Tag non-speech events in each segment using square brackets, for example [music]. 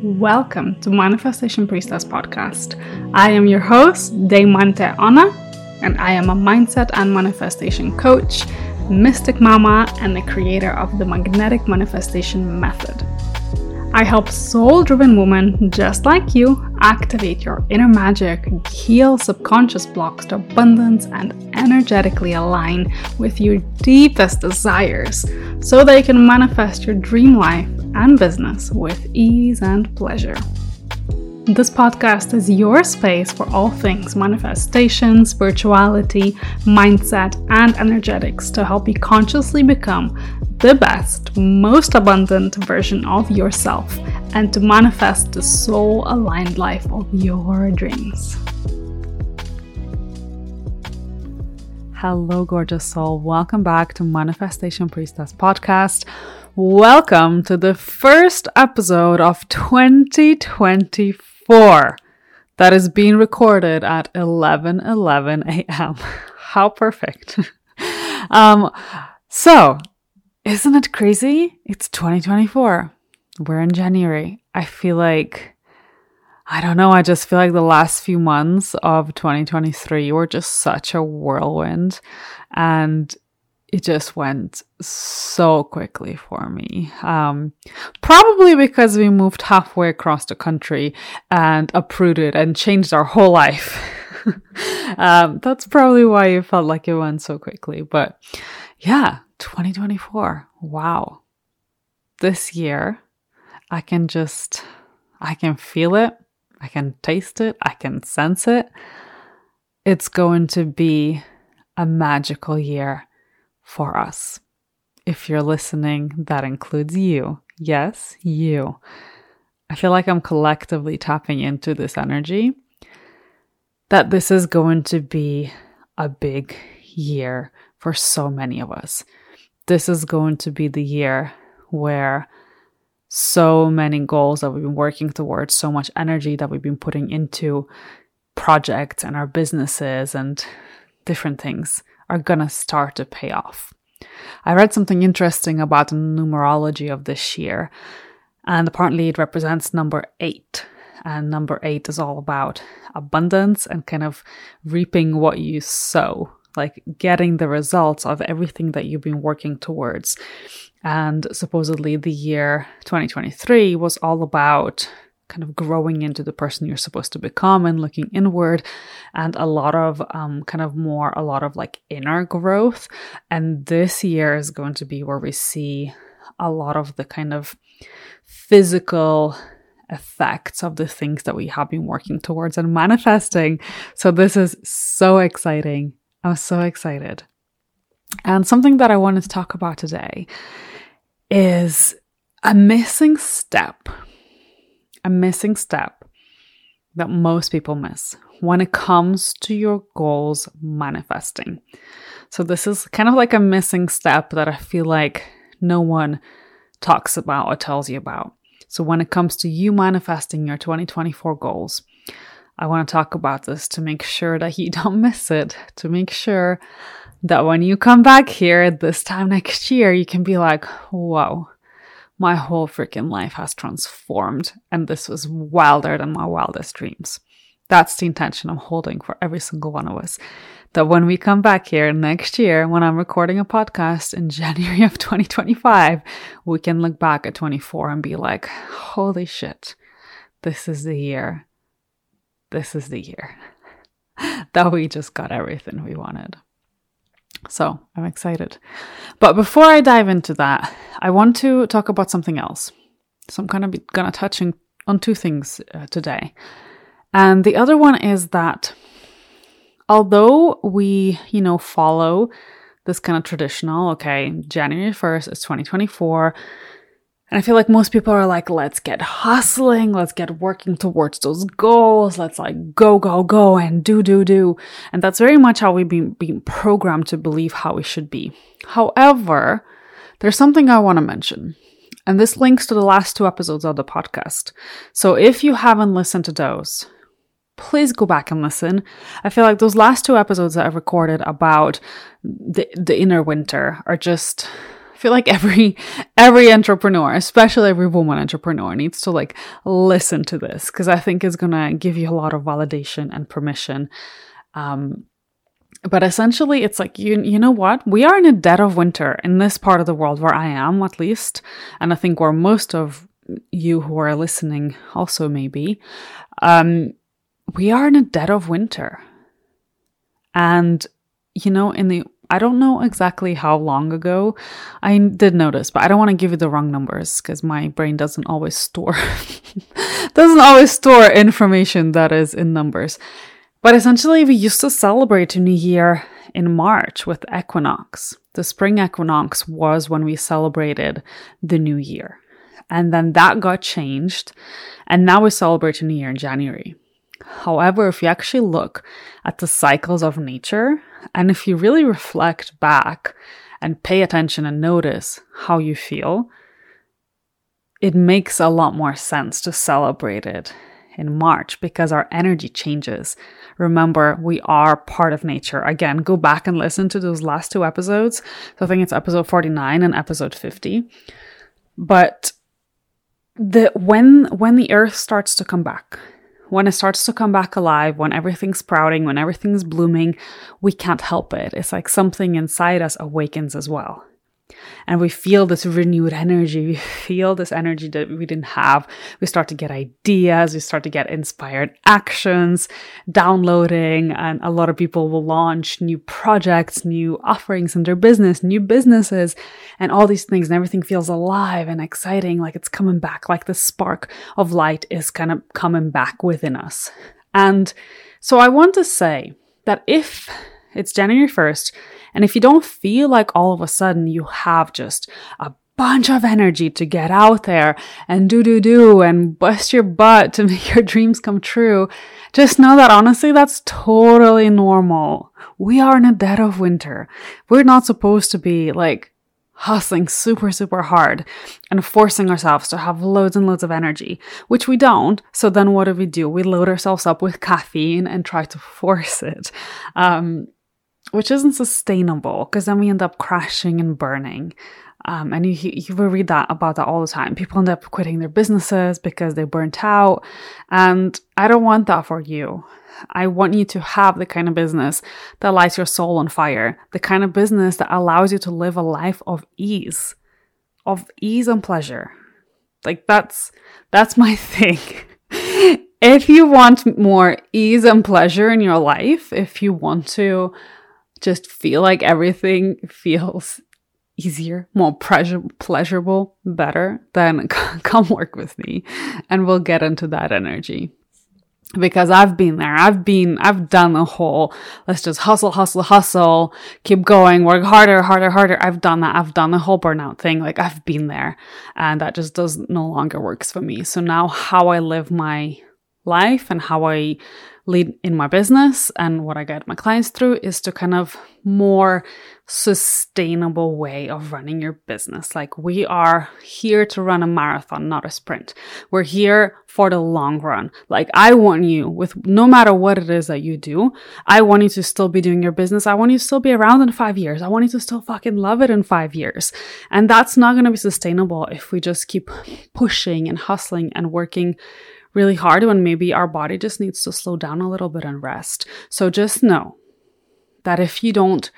Welcome to Manifestation Priestess Podcast. I am your host, Deimanté Ona, and I am a mindset and manifestation coach, mystic mama, and the creator of the magnetic manifestation method. I help soul driven women just like you activate your inner magic, heal subconscious blocks to abundance, and energetically align with your deepest desires so that you can manifest your dream life and business with ease and pleasure. This podcast is your space for all things manifestation, spirituality, mindset, and energetics to help you consciously become the best, most abundant version of yourself and to manifest the soul aligned life of your dreams. Hello, gorgeous soul. Welcome back to Manifestation Priestess podcast. Welcome to the first episode of 2024 that is being recorded at 11 11 a.m. [laughs] How perfect. [laughs] um, so, isn't it crazy? It's 2024. We're in January. I feel like, I don't know, I just feel like the last few months of 2023 were just such a whirlwind. And it just went so quickly for me. Um, probably because we moved halfway across the country and uprooted and changed our whole life. [laughs] um, that's probably why it felt like it went so quickly. But yeah, 2024. Wow. This year, I can just, I can feel it. I can taste it. I can sense it. It's going to be a magical year for us. If you're listening, that includes you. Yes, you. I feel like I'm collectively tapping into this energy that this is going to be a big year for so many of us. This is going to be the year where so many goals that we've been working towards, so much energy that we've been putting into projects and our businesses and different things are to start to pay off. I read something interesting about the numerology of this year, and apparently it represents number eight. And number eight is all about abundance and kind of reaping what you sow, like getting the results of everything that you've been working towards. And supposedly the year 2023 was all about kind of growing into the person you're supposed to become and looking inward and a lot of um, kind of more a lot of like inner growth. And this year is going to be where we see a lot of the kind of physical effects of the things that we have been working towards and manifesting. So this is so exciting. I'm so excited. And something that i wanted to talk about today is a missing step a missing step that most people miss when it comes to your goals manifesting. So, this is kind of like a missing step that I feel like no one talks about or tells you about. So, when it comes to you manifesting your 2024 goals, I want to talk about this to make sure that you [laughs] don't miss it, to make sure that when you come back here this time next year, you can be like, whoa, my whole freaking life has transformed, and this was wilder than my wildest dreams. That's the intention I'm holding for every single one of us. That when we come back here next year, when I'm recording a podcast in [laughs] January of 2025, we can look back at 24 and be like, holy shit, this is the year. This is the year [laughs] that we just got everything we wanted. So I'm excited. But before I dive into that, I want to talk about something else. So I'm kind of gonna touch on two things uh, today. And the other one is that although we, you know, follow this kind of traditional, okay, January 1st is 2024, and I feel like most people are like, let's get hustling, let's get working towards those goals, let's like go, go, go and do, do, do. And that's very much how we've been, been programmed to believe how we should be. However, there's something I want to mention. And this links to the last two episodes of the podcast. So if you haven't listened to those, please go back and listen. I feel like those last two episodes that I've recorded about the, the inner winter are just feel like every every entrepreneur, especially every woman entrepreneur needs to like listen to this because I think it's to give you a lot of validation and permission. Um but essentially it's like you you know what? We are in a dead of winter in this part of the world where I am at least, and I think where most of you who are listening also may be. Um we are in a dead of winter. And you know, in the I don't know exactly how long ago I did notice, but I don't want to give you the wrong numbers because my brain doesn't always store [laughs] doesn't always store information that is in numbers. But essentially we used to celebrate new year in March with equinox. The spring equinox was when we celebrated the new year. And then that got changed and now we celebrate new year in January. However, if you actually look at the cycles of nature, and if you really reflect back and pay attention and notice how you feel, it makes a lot more sense to celebrate it in March because our energy changes. Remember, we are part of nature. Again, go back and listen to those last two episodes. So I think it's episode 49 and episode 50. But the when when the earth starts to come back when it starts to come back alive, when everything's sprouting, when everything's blooming, we can't help it. It's like something inside us awakens as well. And we feel this renewed energy. We [laughs] feel this energy that we didn't have. We start to get ideas. We start to get inspired actions, downloading, and a lot of people will launch new projects, new offerings in their business, new businesses, and all these things. And everything feels alive and exciting, like it's coming back, like the spark of light is kind of coming back within us. And so I want to say that if it's January 1st and if you don't feel like all of a sudden you have just a bunch of energy to get out there and do do do and bust your butt to [laughs] make your dreams come true, just know that honestly, that's totally normal. We are in a dead of winter. We're not supposed to be like hustling super, super hard and forcing ourselves to have loads and loads of energy, which we don't. So then what do we do? We load ourselves up with caffeine and try to force it. Um, which isn't sustainable because then we end up crashing and burning. Um, and you, you will read that about that all the time. People end up quitting their businesses because they burnt out. And I don't want that for you. I want you to have the kind of business that lights your soul on fire, the kind of business that allows you to live a life of ease, of ease and pleasure. Like that's, that's my [laughs] thing. if you want more ease and pleasure in your life, if you want to just feel like everything feels easier, more pleasure- pleasurable, better, then [laughs] come work with me and we'll get into that energy. Because I've been there. I've been, I've done the whole, let's just hustle, hustle, hustle, keep going, work harder, harder, harder. I've done that. I've done the whole burnout thing. Like I've been there and that just does no longer works for me. So now how I live my life and how I lead in my business and what I guide my clients through is to kind of more sustainable way of running your business. Like we are here to run a marathon, not a sprint. We're here for the long run. Like I want you with no matter what it is that you do, I want you to still be doing your business. I want you to still be around in five years. I want you to still fucking love it in five years. And that's not going to be sustainable if we just keep pushing and hustling and working really hard when maybe our body just needs to slow down a little bit and rest. So just know that if you don't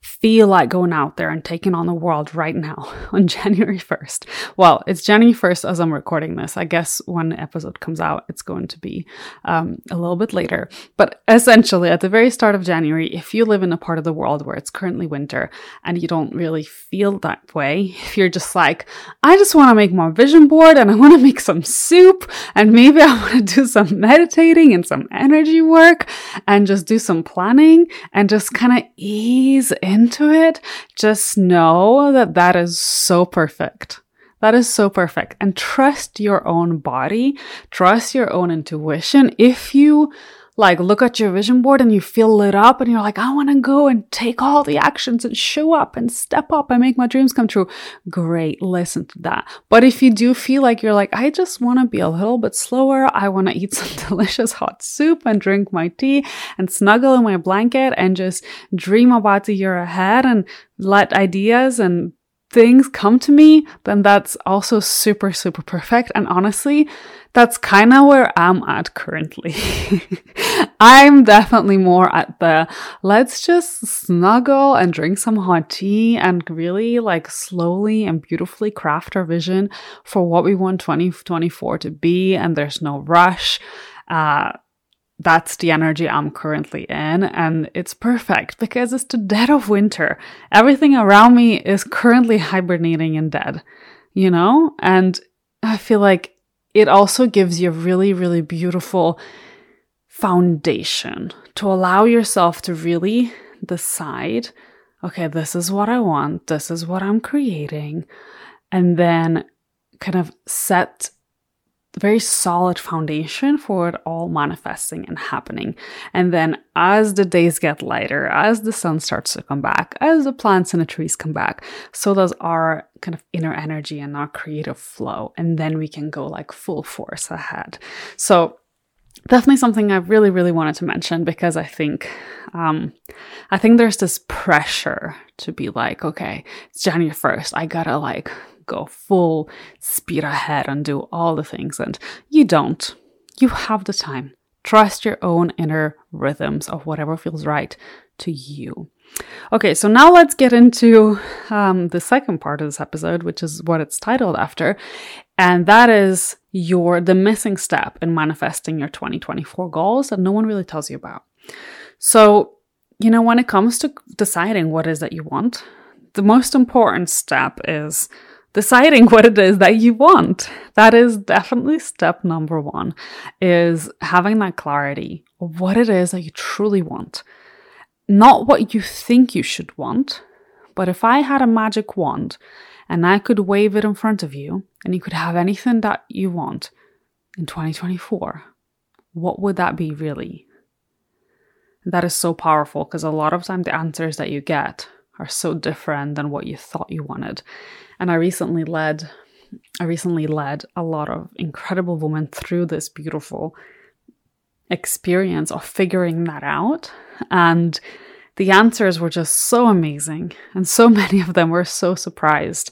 feel like going out there and taking on the world right now [laughs] on January 1st. Well, it's January 1st as I'm recording this. I guess when the episode comes out, it's going to be um, a little bit later. But essentially, at the very start of January, if you live in a part of the world where it's currently winter and you don't really feel that way, [laughs] if you're just like, I just want to make my vision board and I want to [laughs] make some soup and maybe I want to do some meditating and some energy work and just do some planning and just kind of ease into it, just know that that is so perfect. That is so perfect. And trust your own body, trust your own intuition. If you like look at your vision board and you feel lit up and you're like, I want to go and take all the actions and show up and step up and make my dreams come true. Great. Listen to that. But if you do feel like you're like, I just want to be a little bit slower. I want to eat [laughs] some delicious hot soup and drink my tea and snuggle in my blanket and just dream about the year ahead and let ideas and things come to me, then that's also super, super perfect. And honestly, that's kind of where I'm at currently. [laughs] I'm definitely more at the let's just snuggle and drink some hot tea and really like slowly and beautifully craft our vision for what we want 2024 to be. And there's no rush. Uh, that's the energy I'm currently in. And it's perfect because it's the dead of winter. Everything around me is currently hibernating and dead, you know? And I feel like it also gives you a really, really beautiful foundation to allow yourself to really decide okay, this is what I want, this is what I'm creating, and then kind of set very solid foundation for it all manifesting and happening. And then as the days get lighter, as the sun starts to come back, as the plants and the trees come back, so does our kind of inner energy and our creative flow. And then we can go like full force ahead. So definitely something I really, really wanted to mention because I think, um, I think there's this pressure to be like, okay, it's January 1st. I gotta like go full speed ahead and do all the things. And you don't. You have the time. Trust your own inner rhythms of whatever feels right to you. Okay, so now let's get into um, the second part of this episode, which is what it's titled after, and that is your the missing step in manifesting your 2024 goals that no one really tells you about. So, you know, when it comes to deciding what is that you want, the most important step is deciding what it is that you want. That is definitely step number one is having that clarity of what it is that you truly want. Not what you think you should want, but if I had a magic wand and I could wave it in front of you and you could have anything that you want in 2024, what would that be really? That is so powerful because a lot of time the answers that you get are so different than what you thought you wanted. And I recently led I recently led a lot of incredible women through this beautiful experience of figuring that out. And the answers were just so amazing. And so [laughs] many of them were so surprised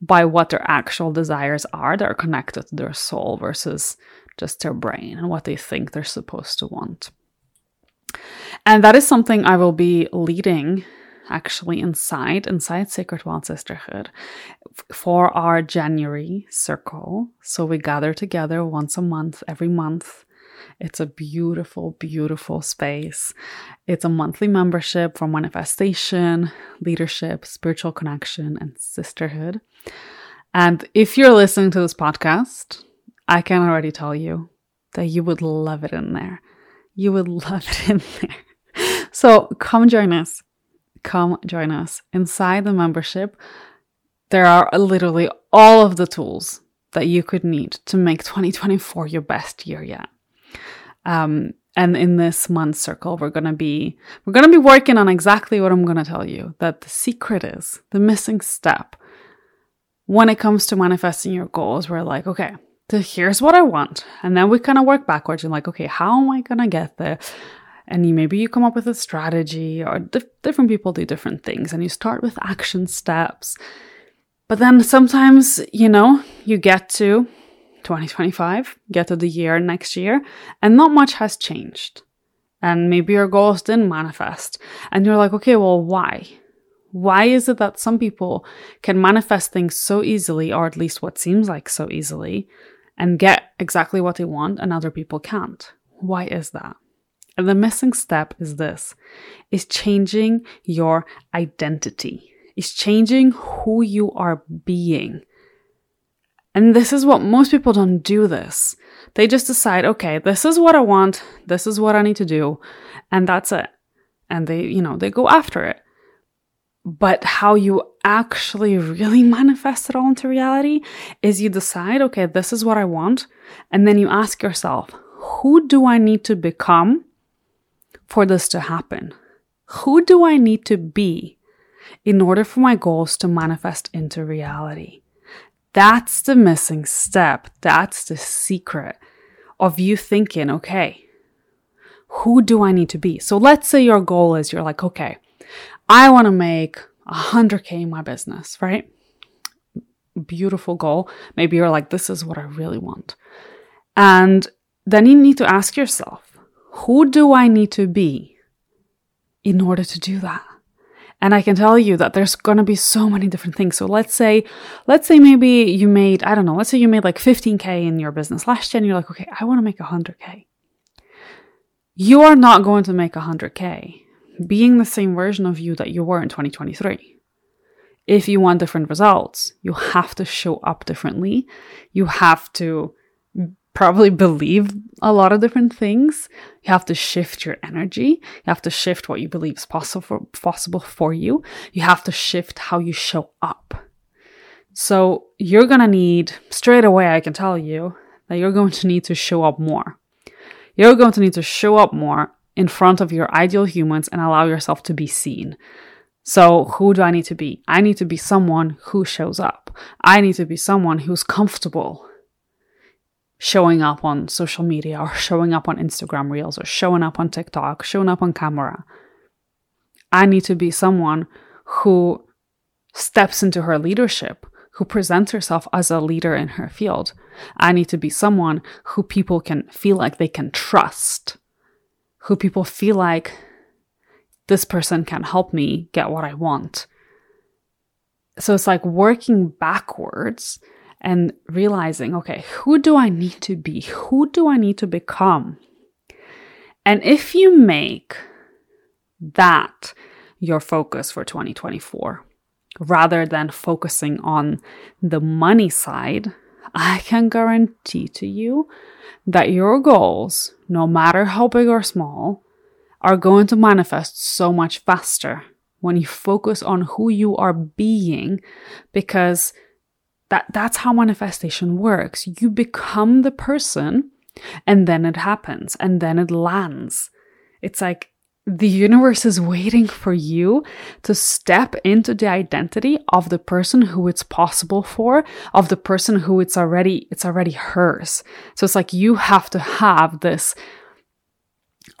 by what their actual desires are that are connected to their soul versus just their brain and what they think they're supposed to want. And that is something I will be leading actually inside inside Sacred Wild Sisterhood for our January circle. So we gather together once a month, every month. It's a beautiful, beautiful space. It's a monthly membership for manifestation, leadership, spiritual connection, and sisterhood. And if you're listening to this podcast, I can already tell you that you would love it in there. You would [laughs] love it in there. So come join us come join us. Inside the membership, there are literally all of the tools that you could need to make 2024 your best year yet. Um, and in this month circle, we're gonna be we're gonna be working on exactly what I'm gonna tell you. That the secret is the missing step when it comes to manifesting your goals. We're like, okay, so here's what I want, and then we kind of work backwards and like, okay, how am I gonna get there? And you, maybe you come up with a strategy or different people do different things and you start with action steps. But then sometimes you know you get to 2025 get to the year next year and not much has changed. And maybe your goals didn't manifest and you're like okay well why? Why is it that some people can manifest things so easily or at least what seems like so easily and get exactly what they want and other people can't? Why is that and the missing step is this is changing your identity. Is changing who you are being. And this is what most people don't do this. They just decide, okay, this is what I want, this is what I need to do, and that's it. And they, you know, they go after it. But how you actually really [laughs] manifest it all into reality is you decide, okay, this is what I want. And then you ask yourself, who do I need to become for this to happen? Who do I need to be in order for my goals to manifest into reality? That's the missing step. That's the secret of you thinking, okay, who do I need to be? So let's say your goal is you're like, okay, I want to make 100K in my business, right? beautiful goal. Maybe you're like, this is what I really want. And then you need to ask yourself, who do I need to be in order to do that? And I can tell you that there's going to be so many different things. So let's say, let's say maybe you made, I don't know, let's say you made like 15K in your business last year and you're like, okay, I want to make 100K. You are not going to make 100K being the same version of you that you were in 2023. If you want different results, you have to show up differently. You have to probably believe a lot of different things. You have to shift your energy. You have to shift what you believe is possible for, possible for you. You have to shift how you show up. So you're going to need straight away, I can tell you that you're going to need to show up more. You're going to need to show up more in front of your ideal humans and allow yourself to be seen. So, who do I need to be? I need to be someone who shows up. I need to be someone who's comfortable showing up on social media or showing up on Instagram Reels or showing up on TikTok, showing up on camera. I need to be someone who steps into her leadership, who presents herself as a leader in her field. I need to be someone who people can feel like they can trust, who people feel like this person can help me get what I want. So it's like working backwards and realizing, okay, who do I need to be? Who do I need to become? And if you make that your focus for 2024, rather than focusing on the money side, I can guarantee to you that your goals, no matter how big or small, are going to manifest so much faster when you focus on who you are being because that that's how manifestation works. You become the person and then it happens and then it lands. It's like the universe is waiting for you to step into the identity of the person who it's possible for, of the person who it's already it's already hers. So it's like you have to have this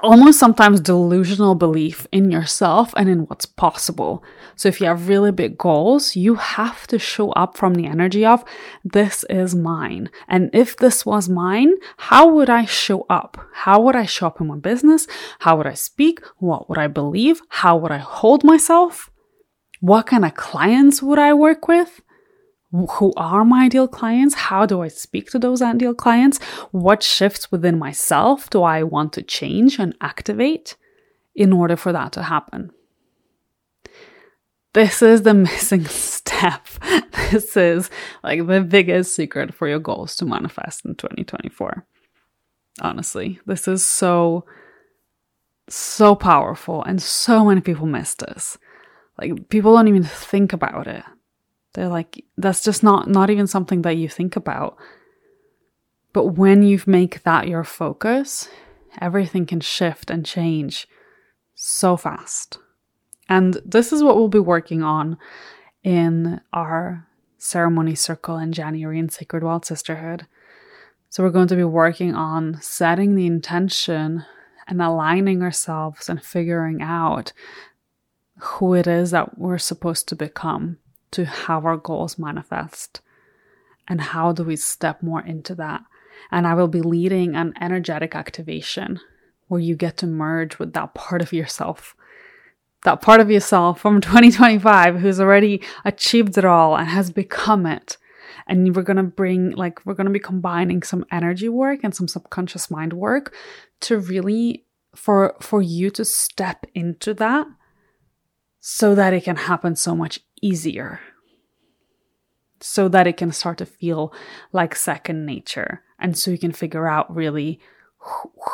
almost sometimes delusional belief in yourself and in what's possible. So if you have really big goals, you have to show up from the energy of this is mine. And if this was mine, how would I show up? How would I show up in my business? How would I speak? What would I believe? How would I hold myself? What kind of clients would I work with? Who are my ideal clients? How do I speak to those ideal clients? What shifts within myself do I want to change and activate in order for that to happen? This is the [laughs] missing step. This is like the biggest secret for your goals to manifest in 2024. Honestly, this is so, so powerful, and so many people miss this. Like, people don't even think about it they're like, that's just not, not even something that you think about. But when you make that your focus, everything can shift and change so fast. And this is what we'll be working on in our ceremony circle in January in Sacred Wild Sisterhood. So, we're going to be working on setting the intention and aligning ourselves and figuring out who it is that we're supposed to become to have our goals manifest. And how do we step more into that? And I will be leading an energetic activation where you get to merge with that part of yourself, that part of yourself from [laughs] 2025 who's already achieved it all and has become it. And we're going to bring, like, we're going to be combining some energy work and some subconscious mind work to really, for, for you to step into that so that it can happen so much easier so that it can start to feel like second nature. And so you can figure out really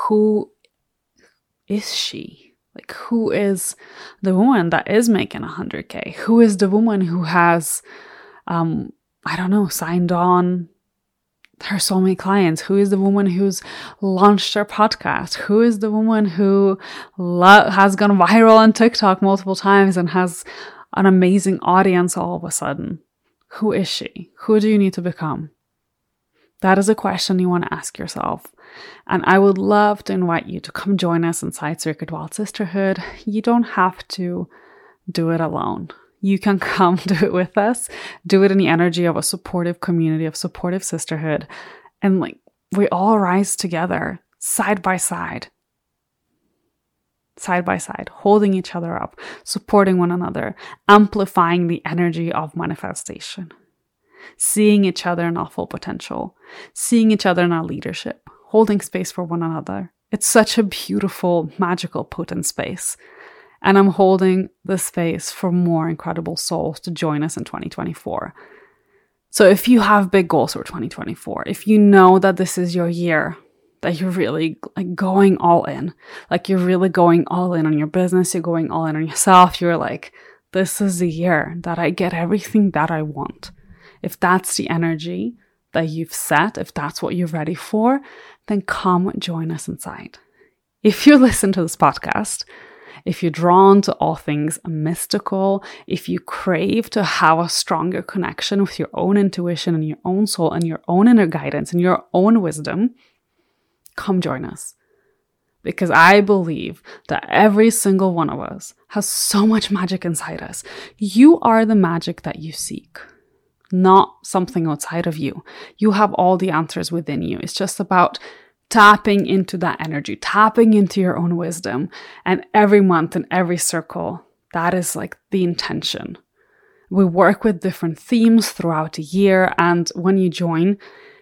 who, is she? Like who is the woman that is making 100k who is the woman who has um i don't know signed on her so many clients? Who is the woman who's launched her podcast? Who is the woman who lo- has gone viral on tiktok multiple times and has an amazing audience all of a sudden. Who is she? Who do you need to become? That is a question you want to ask yourself. And I would love to invite you to come join us inside Sacred Wild Sisterhood. You don't have to do it alone. you can [laughs] come do it with us. Do it in the energy of a supportive community, of supportive sisterhood. And like we all rise together, side by side, side by side, holding each other up, supporting one another, amplifying the energy of manifestation, seeing each other in our full potential, seeing each other in our leadership, holding space for one another. It's such a beautiful, magical, potent space. And I'm holding the space for more incredible souls to join us in 2024. So if you have big goals for 2024, if you know that this is your year, that you're really like going all in, like you're really going all in on your business, you're going all in on yourself, you're like, this is the year that I get everything that I want. If that's the energy that you've set, if that's what you're ready for, then come join us inside. If you [laughs] listen to this podcast, if you're drawn to all things mystical, if you crave to have a stronger connection with your own intuition and your own soul and your own inner guidance and your own wisdom, come join us. Because I believe that every single one of us has so much magic inside us. You are the magic that you seek, not something outside of you. You have all the answers within you. It's just about tapping into that energy, tapping into your own wisdom. And every month in every circle, that is like the intention. We work with different themes throughout the year. And when you join,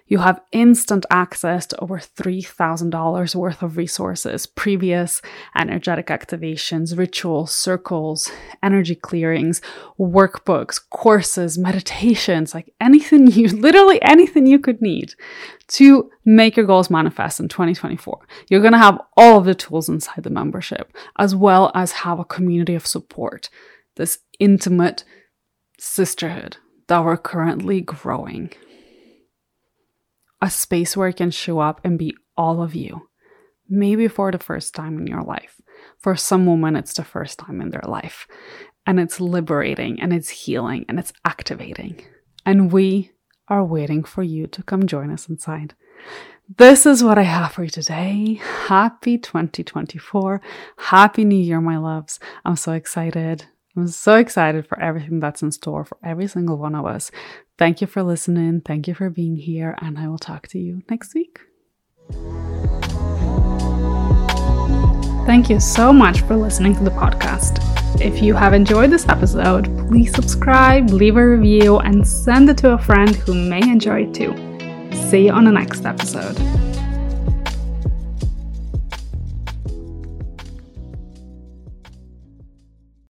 you have instant access to over $3,000 worth of resources, previous energetic activations, rituals, circles, energy clearings, workbooks, courses, meditations, like anything you, [laughs] literally anything you could need to make your goals manifest in 2024. You're going to have all of the tools inside the membership, as well as have a community of support, this intimate sisterhood that we're currently growing a space where you can show up and be all of you. Maybe for the first time in your life. For some women, it's the first time in their life. And it's liberating and it's healing and it's activating. And we are waiting for you to come join us inside. This is what I have for you today. Happy 2024. Happy New Year, my loves. I'm so excited. I'm so excited for everything that's in store for every single one of us. Thank you for listening. Thank you for being here. And I will talk to you next week. Thank you so much for listening to the podcast. If you have enjoyed this episode, please subscribe, leave a review, and send it to a friend who may enjoy it too. See you on the next episode.